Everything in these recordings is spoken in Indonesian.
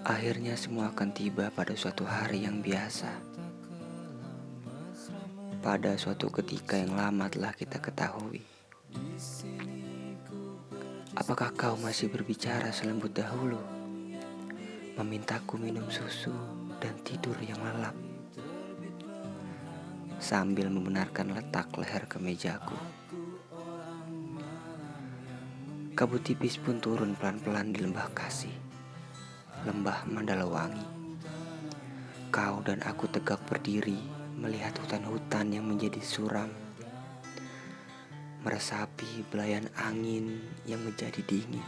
Akhirnya semua akan tiba pada suatu hari yang biasa. Pada suatu ketika yang lama telah kita ketahui. Apakah kau masih berbicara selembut dahulu? Memintaku minum susu dan tidur yang lelap. Sambil membenarkan letak leher ke mejaku. Kabut tipis pun turun pelan-pelan di lembah kasih lembah Mandalawangi. Kau dan aku tegak berdiri melihat hutan-hutan yang menjadi suram. Meresapi belayan angin yang menjadi dingin.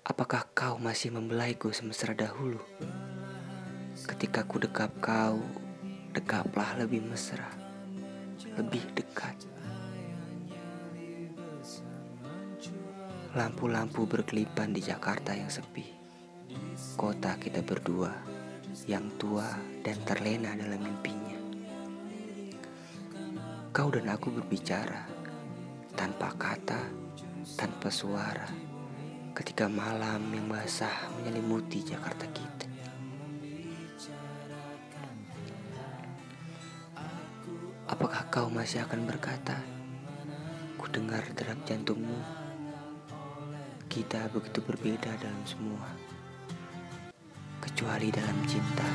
Apakah kau masih membelaiku semesra dahulu? Ketika ku dekap kau, dekaplah lebih mesra, lebih dekat. Lampu-lampu berkelipan di Jakarta yang sepi. Kota kita berdua yang tua dan terlena dalam mimpinya. Kau dan aku berbicara tanpa kata, tanpa suara. Ketika malam yang basah menyelimuti Jakarta kita. Apakah kau masih akan berkata, ku dengar derap jantungmu kita begitu berbeda dalam semua, kecuali dalam cinta.